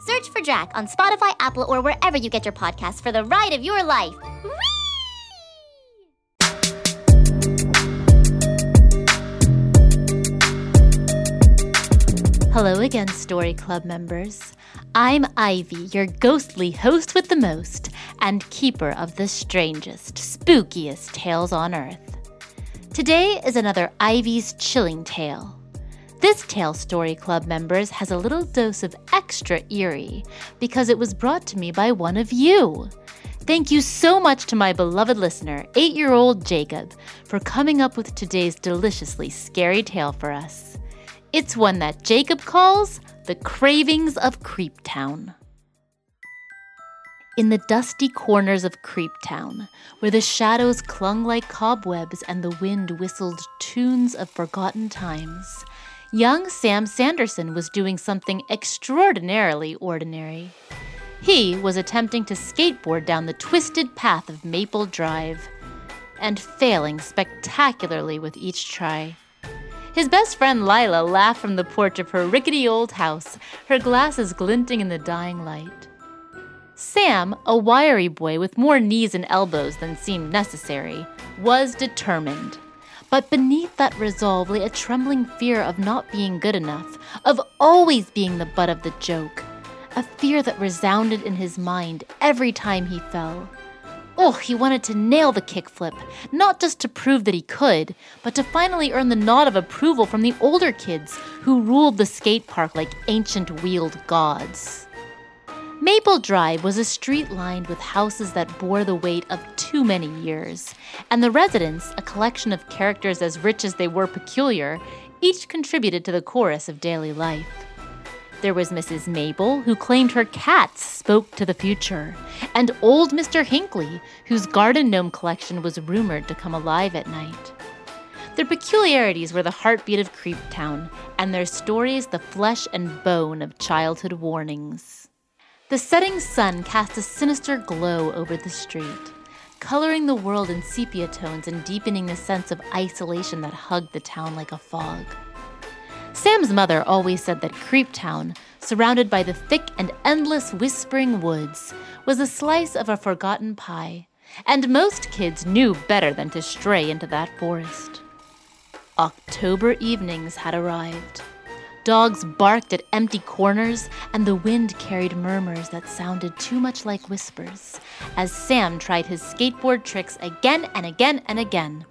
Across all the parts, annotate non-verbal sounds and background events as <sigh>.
Search for Drac on Spotify, Apple, or wherever you get your podcasts for the ride of your life. Whee! Hello again, Story Club members. I'm Ivy, your ghostly host with the most, and keeper of the strangest, spookiest tales on earth. Today is another Ivy's Chilling Tale. This Tale Story Club members has a little dose of extra eerie because it was brought to me by one of you. Thank you so much to my beloved listener, eight year old Jacob, for coming up with today's deliciously scary tale for us. It's one that Jacob calls The Cravings of Creeptown. In the dusty corners of Creeptown, where the shadows clung like cobwebs and the wind whistled tunes of forgotten times, young Sam Sanderson was doing something extraordinarily ordinary. He was attempting to skateboard down the twisted path of Maple Drive, and failing spectacularly with each try. His best friend Lila laughed from the porch of her rickety old house, her glasses glinting in the dying light. Sam, a wiry boy with more knees and elbows than seemed necessary, was determined. But beneath that resolve lay a trembling fear of not being good enough, of always being the butt of the joke. A fear that resounded in his mind every time he fell. Oh, he wanted to nail the kickflip, not just to prove that he could, but to finally earn the nod of approval from the older kids who ruled the skate park like ancient wheeled gods. Maple Drive was a street lined with houses that bore the weight of too many years, and the residents, a collection of characters as rich as they were peculiar, each contributed to the chorus of daily life. There was Mrs. Mabel, who claimed her cats spoke to the future, and old Mr. Hinkley, whose garden gnome collection was rumored to come alive at night. Their peculiarities were the heartbeat of Creeptown, and their stories the flesh and bone of childhood warnings. The setting sun cast a sinister glow over the street, coloring the world in sepia tones and deepening the sense of isolation that hugged the town like a fog. Sam's mother always said that Creeptown, surrounded by the thick and endless whispering woods, was a slice of a forgotten pie, and most kids knew better than to stray into that forest. October evenings had arrived. Dogs barked at empty corners, and the wind carried murmurs that sounded too much like whispers as Sam tried his skateboard tricks again and again and again.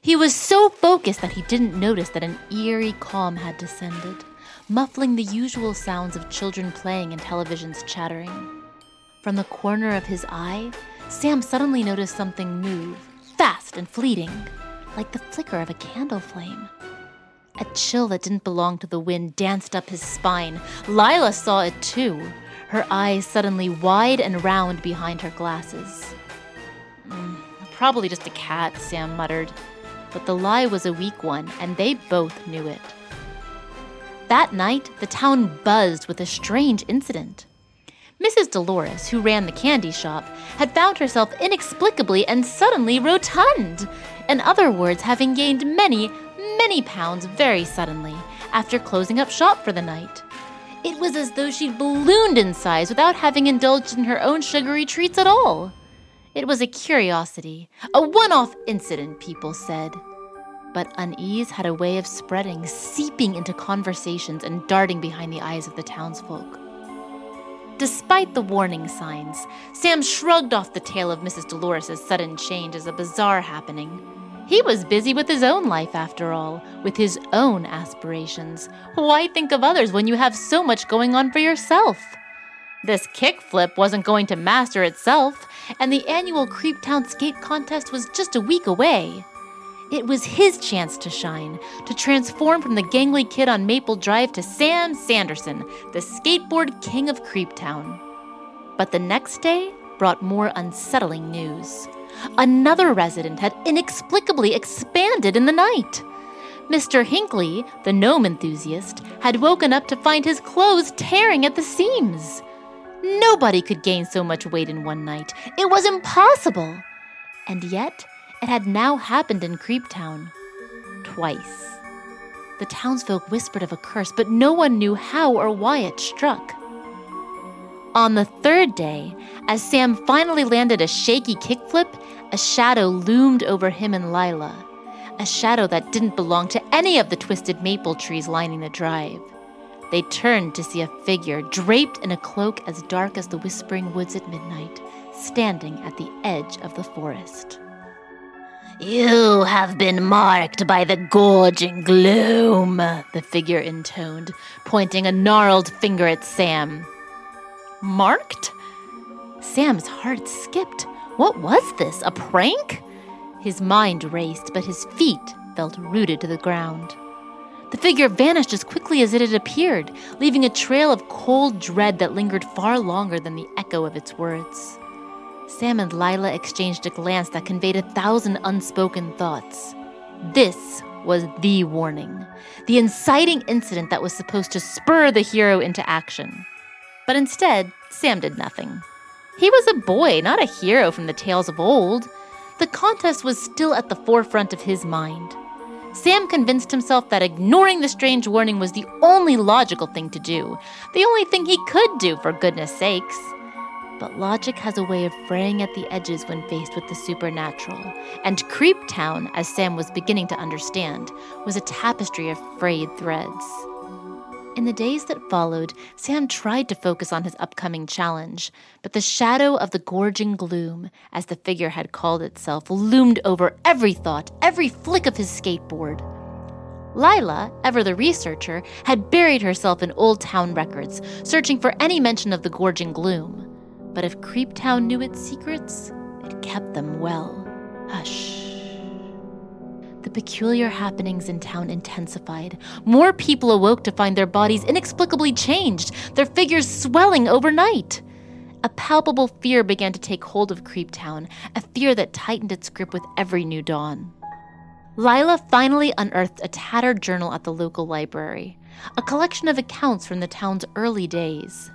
He was so focused that he didn't notice that an eerie calm had descended, muffling the usual sounds of children playing and televisions chattering. From the corner of his eye, Sam suddenly noticed something move, fast and fleeting, like the flicker of a candle flame. A chill that didn't belong to the wind danced up his spine. Lila saw it too, her eyes suddenly wide and round behind her glasses. Mm, probably just a cat, Sam muttered but the lie was a weak one, and they both knew it. That night, the town buzzed with a strange incident. Mrs. Dolores, who ran the candy shop, had found herself inexplicably and suddenly rotund. In other words, having gained many, many pounds very suddenly after closing up shop for the night. It was as though she'd ballooned in size without having indulged in her own sugary treats at all. It was a curiosity, a one off incident, people said. But unease had a way of spreading, seeping into conversations and darting behind the eyes of the townsfolk. Despite the warning signs, Sam shrugged off the tale of Mrs. Dolores' sudden change as a bizarre happening. He was busy with his own life, after all, with his own aspirations. Why think of others when you have so much going on for yourself? This kickflip wasn't going to master itself, and the annual Creeptown Skate Contest was just a week away. It was his chance to shine, to transform from the gangly kid on Maple Drive to Sam Sanderson, the skateboard king of Creeptown. But the next day brought more unsettling news. Another resident had inexplicably expanded in the night. Mr. Hinckley, the gnome enthusiast, had woken up to find his clothes tearing at the seams. Nobody could gain so much weight in one night. It was impossible. And yet, it had now happened in Creeptown. Twice. The townsfolk whispered of a curse, but no one knew how or why it struck. On the third day, as Sam finally landed a shaky kickflip, a shadow loomed over him and Lila. A shadow that didn't belong to any of the twisted maple trees lining the drive. They turned to see a figure draped in a cloak as dark as the whispering woods at midnight, standing at the edge of the forest. You have been marked by the gorging gloom, the figure intoned, pointing a gnarled finger at Sam. Marked? Sam's heart skipped. What was this? A prank? His mind raced, but his feet felt rooted to the ground. The figure vanished as quickly as it had appeared, leaving a trail of cold dread that lingered far longer than the echo of its words. Sam and Lila exchanged a glance that conveyed a thousand unspoken thoughts. This was the warning, the inciting incident that was supposed to spur the hero into action. But instead, Sam did nothing. He was a boy, not a hero from the tales of old. The contest was still at the forefront of his mind. Sam convinced himself that ignoring the strange warning was the only logical thing to do, the only thing he could do, for goodness sakes but logic has a way of fraying at the edges when faced with the supernatural. And Creep Town, as Sam was beginning to understand, was a tapestry of frayed threads. In the days that followed, Sam tried to focus on his upcoming challenge, but the shadow of the gorging gloom, as the figure had called itself, loomed over every thought, every flick of his skateboard. Lila, ever the researcher, had buried herself in old town records, searching for any mention of the gorging gloom. But if Creeptown knew its secrets, it kept them well. Hush. Peculiar happenings in town intensified. More people awoke to find their bodies inexplicably changed, their figures swelling overnight. A palpable fear began to take hold of Creeptown, a fear that tightened its grip with every new dawn. Lila finally unearthed a tattered journal at the local library, a collection of accounts from the town's early days.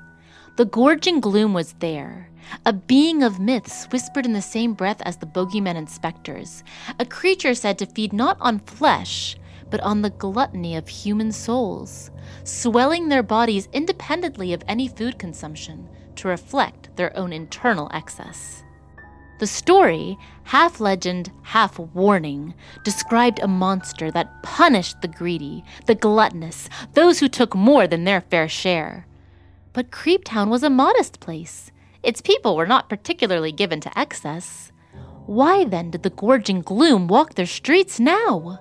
The gorging gloom was there, a being of myths whispered in the same breath as the bogeymen and specters, a creature said to feed not on flesh, but on the gluttony of human souls, swelling their bodies independently of any food consumption to reflect their own internal excess. The story, half legend, half warning, described a monster that punished the greedy, the gluttonous, those who took more than their fair share. But Creeptown was a modest place. Its people were not particularly given to excess. Why then did the gorging gloom walk their streets now?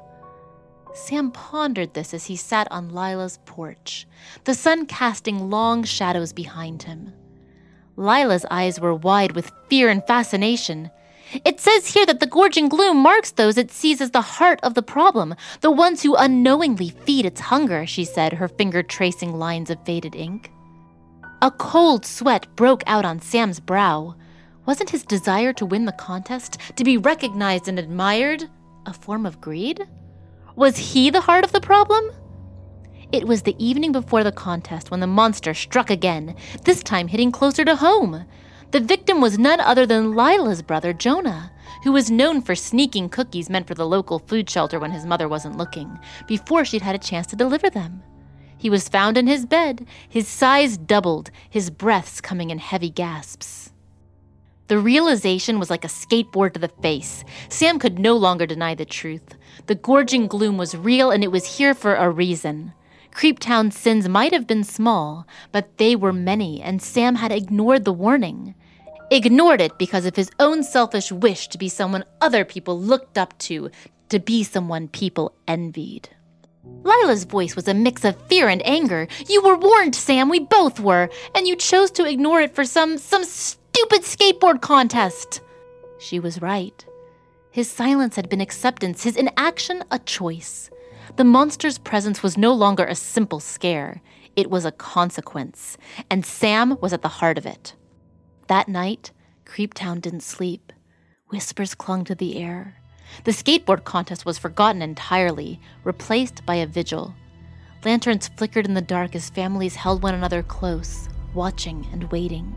Sam pondered this as he sat on Lila's porch, the sun casting long shadows behind him. Lila's eyes were wide with fear and fascination. It says here that the gorging gloom marks those it sees as the heart of the problem, the ones who unknowingly feed its hunger, she said, her finger tracing lines of faded ink. A cold sweat broke out on Sam's brow. Wasn't his desire to win the contest, to be recognized and admired, a form of greed? Was he the heart of the problem? It was the evening before the contest when the monster struck again, this time hitting closer to home. The victim was none other than Lila's brother, Jonah, who was known for sneaking cookies meant for the local food shelter when his mother wasn't looking, before she'd had a chance to deliver them. He was found in his bed, his size doubled, his breaths coming in heavy gasps. The realization was like a skateboard to the face. Sam could no longer deny the truth. The gorging gloom was real and it was here for a reason. Creeptown's sins might have been small, but they were many, and Sam had ignored the warning. Ignored it because of his own selfish wish to be someone other people looked up to, to be someone people envied. Lila's voice was a mix of fear and anger. You were warned, Sam, we both were, and you chose to ignore it for some some stupid skateboard contest. She was right. His silence had been acceptance, his inaction a choice. The monster's presence was no longer a simple scare, it was a consequence, and Sam was at the heart of it. That night, Creeptown didn't sleep. Whispers clung to the air. The skateboard contest was forgotten entirely, replaced by a vigil. Lanterns flickered in the dark as families held one another close, watching and waiting.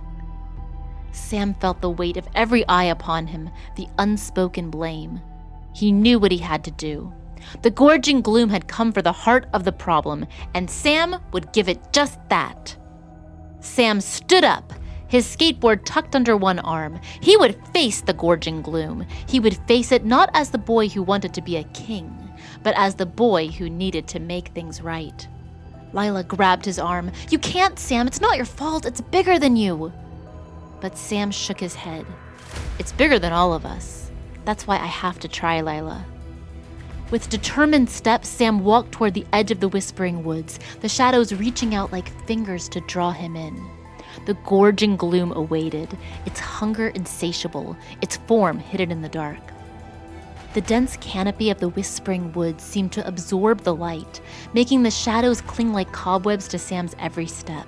Sam felt the weight of every eye upon him, the unspoken blame. He knew what he had to do. The gorging gloom had come for the heart of the problem, and Sam would give it just that. Sam stood up, his skateboard tucked under one arm. He would face the gorging gloom. He would face it not as the boy who wanted to be a king, but as the boy who needed to make things right. Lila grabbed his arm. You can't, Sam. It's not your fault. It's bigger than you. But Sam shook his head. It's bigger than all of us. That's why I have to try, Lila. With determined steps, Sam walked toward the edge of the whispering woods, the shadows reaching out like fingers to draw him in. The gorging gloom awaited, its hunger insatiable, its form hidden in the dark. The dense canopy of the whispering woods seemed to absorb the light, making the shadows cling like cobwebs to Sam's every step.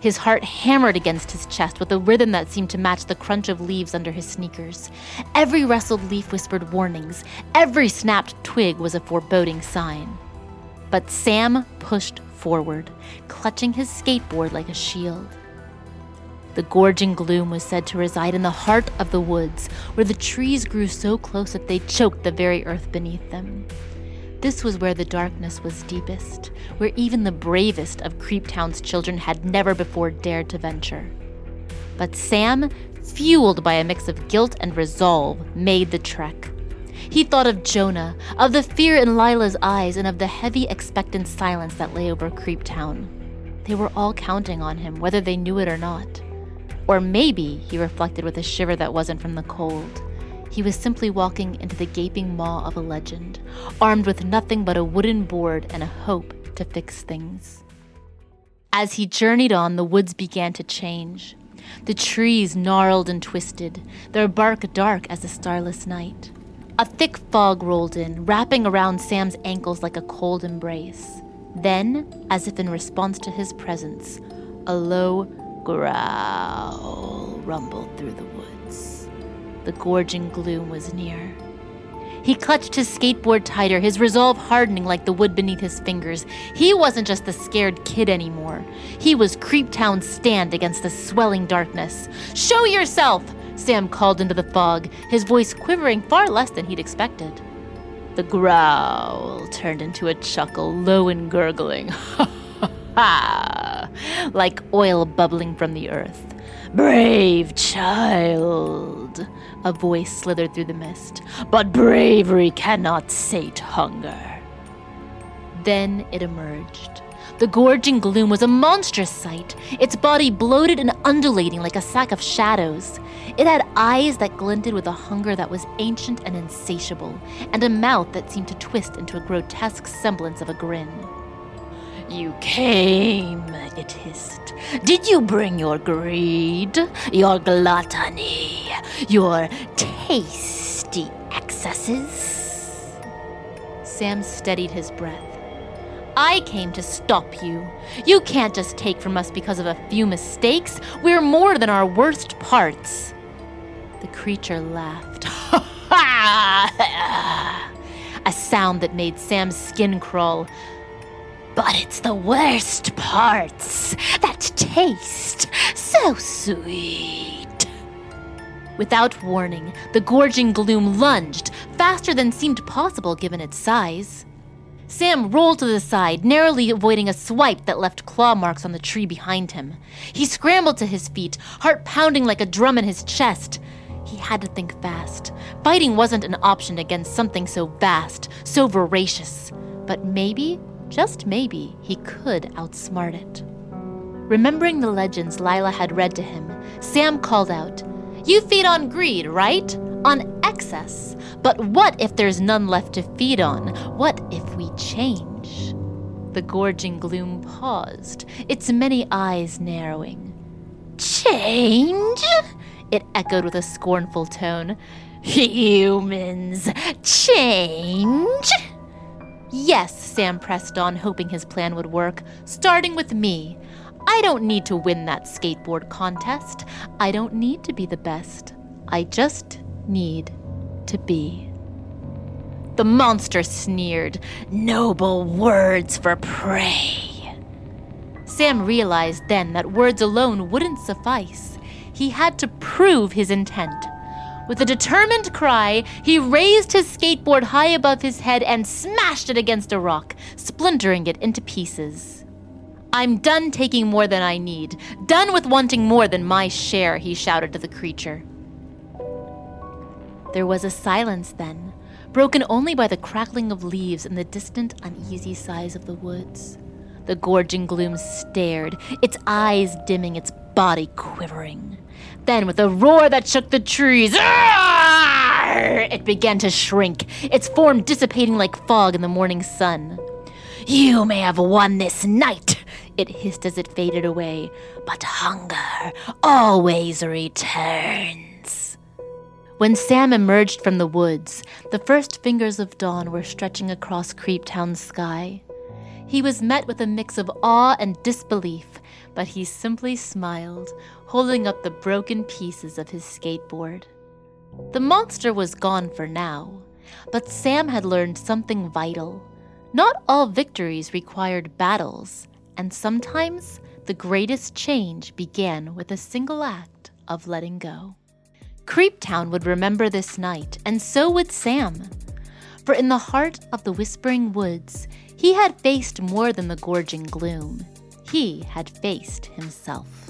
His heart hammered against his chest with a rhythm that seemed to match the crunch of leaves under his sneakers. Every rustled leaf whispered warnings, every snapped twig was a foreboding sign. But Sam pushed forward, clutching his skateboard like a shield. The gorging gloom was said to reside in the heart of the woods, where the trees grew so close that they choked the very earth beneath them. This was where the darkness was deepest, where even the bravest of Creeptown's children had never before dared to venture. But Sam, fueled by a mix of guilt and resolve, made the trek. He thought of Jonah, of the fear in Lila's eyes, and of the heavy, expectant silence that lay over Creeptown. They were all counting on him, whether they knew it or not. Or maybe, he reflected with a shiver that wasn't from the cold, he was simply walking into the gaping maw of a legend, armed with nothing but a wooden board and a hope to fix things. As he journeyed on, the woods began to change. The trees gnarled and twisted, their bark dark as a starless night. A thick fog rolled in, wrapping around Sam's ankles like a cold embrace. Then, as if in response to his presence, a low growl rumbled through the woods. The gorging gloom was near. He clutched his skateboard tighter, his resolve hardening like the wood beneath his fingers. He wasn't just the scared kid anymore. He was Creeptown's stand against the swelling darkness. Show yourself! Sam called into the fog, his voice quivering far less than he'd expected. The growl turned into a chuckle, low and gurgling. <laughs> Ha! like oil bubbling from the earth. Brave child, a voice slithered through the mist. But bravery cannot sate hunger. Then it emerged. The gorging gloom was a monstrous sight, its body bloated and undulating like a sack of shadows. It had eyes that glinted with a hunger that was ancient and insatiable, and a mouth that seemed to twist into a grotesque semblance of a grin. You came, it hissed. Did you bring your greed, your gluttony, your tasty excesses? Sam steadied his breath. I came to stop you. You can't just take from us because of a few mistakes. We're more than our worst parts. The creature laughed. <laughs> a sound that made Sam's skin crawl. But it's the worst parts that taste so sweet. Without warning, the gorging gloom lunged, faster than seemed possible given its size. Sam rolled to the side, narrowly avoiding a swipe that left claw marks on the tree behind him. He scrambled to his feet, heart pounding like a drum in his chest. He had to think fast. Fighting wasn't an option against something so vast, so voracious. But maybe just maybe, he could outsmart it. Remembering the legends Lila had read to him, Sam called out, You feed on greed, right? On excess. But what if there's none left to feed on? What if we change? The gorging gloom paused, its many eyes narrowing. Change? It echoed with a scornful tone. Humans change? Yes, Sam pressed on, hoping his plan would work, starting with me. I don't need to win that skateboard contest. I don't need to be the best. I just need to be. The monster sneered, Noble words for prey. Sam realized then that words alone wouldn't suffice. He had to prove his intent. With a determined cry, he raised his skateboard high above his head and smashed it against a rock, splintering it into pieces. I'm done taking more than I need, done with wanting more than my share, he shouted to the creature. There was a silence then, broken only by the crackling of leaves and the distant, uneasy sighs of the woods. The gorging gloom stared, its eyes dimming, its body quivering. Then, with a roar that shook the trees, it began to shrink, its form dissipating like fog in the morning sun. You may have won this night, it hissed as it faded away, but hunger always returns. When Sam emerged from the woods, the first fingers of dawn were stretching across Creeptown's sky. He was met with a mix of awe and disbelief, but he simply smiled, holding up the broken pieces of his skateboard. The monster was gone for now, but Sam had learned something vital. Not all victories required battles, and sometimes the greatest change began with a single act of letting go. Creeptown would remember this night, and so would Sam. For in the heart of the Whispering Woods, he had faced more than the gorging gloom. He had faced himself.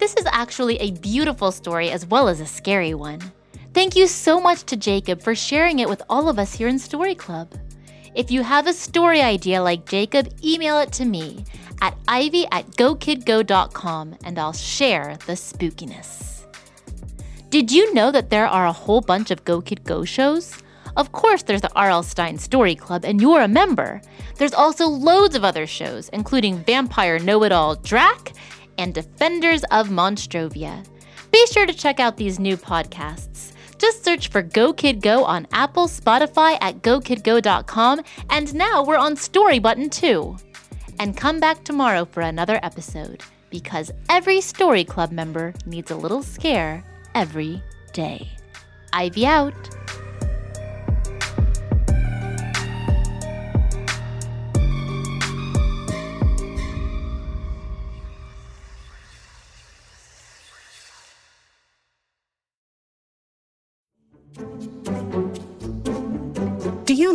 This is actually a beautiful story as well as a scary one. Thank you so much to Jacob for sharing it with all of us here in Story Club. If you have a story idea like Jacob, email it to me at ivy at gokidgo.com and I'll share the spookiness. Did you know that there are a whole bunch of Go Kid Go shows? Of course, there's the R.L. Stine Story Club, and you're a member. There's also loads of other shows, including Vampire Know It All Drac and Defenders of Monstrovia. Be sure to check out these new podcasts. Just search for Go Kid Go on Apple, Spotify, at gokidgo.com, and now we're on Story Button too. And come back tomorrow for another episode, because every Story Club member needs a little scare every day. Ivy out.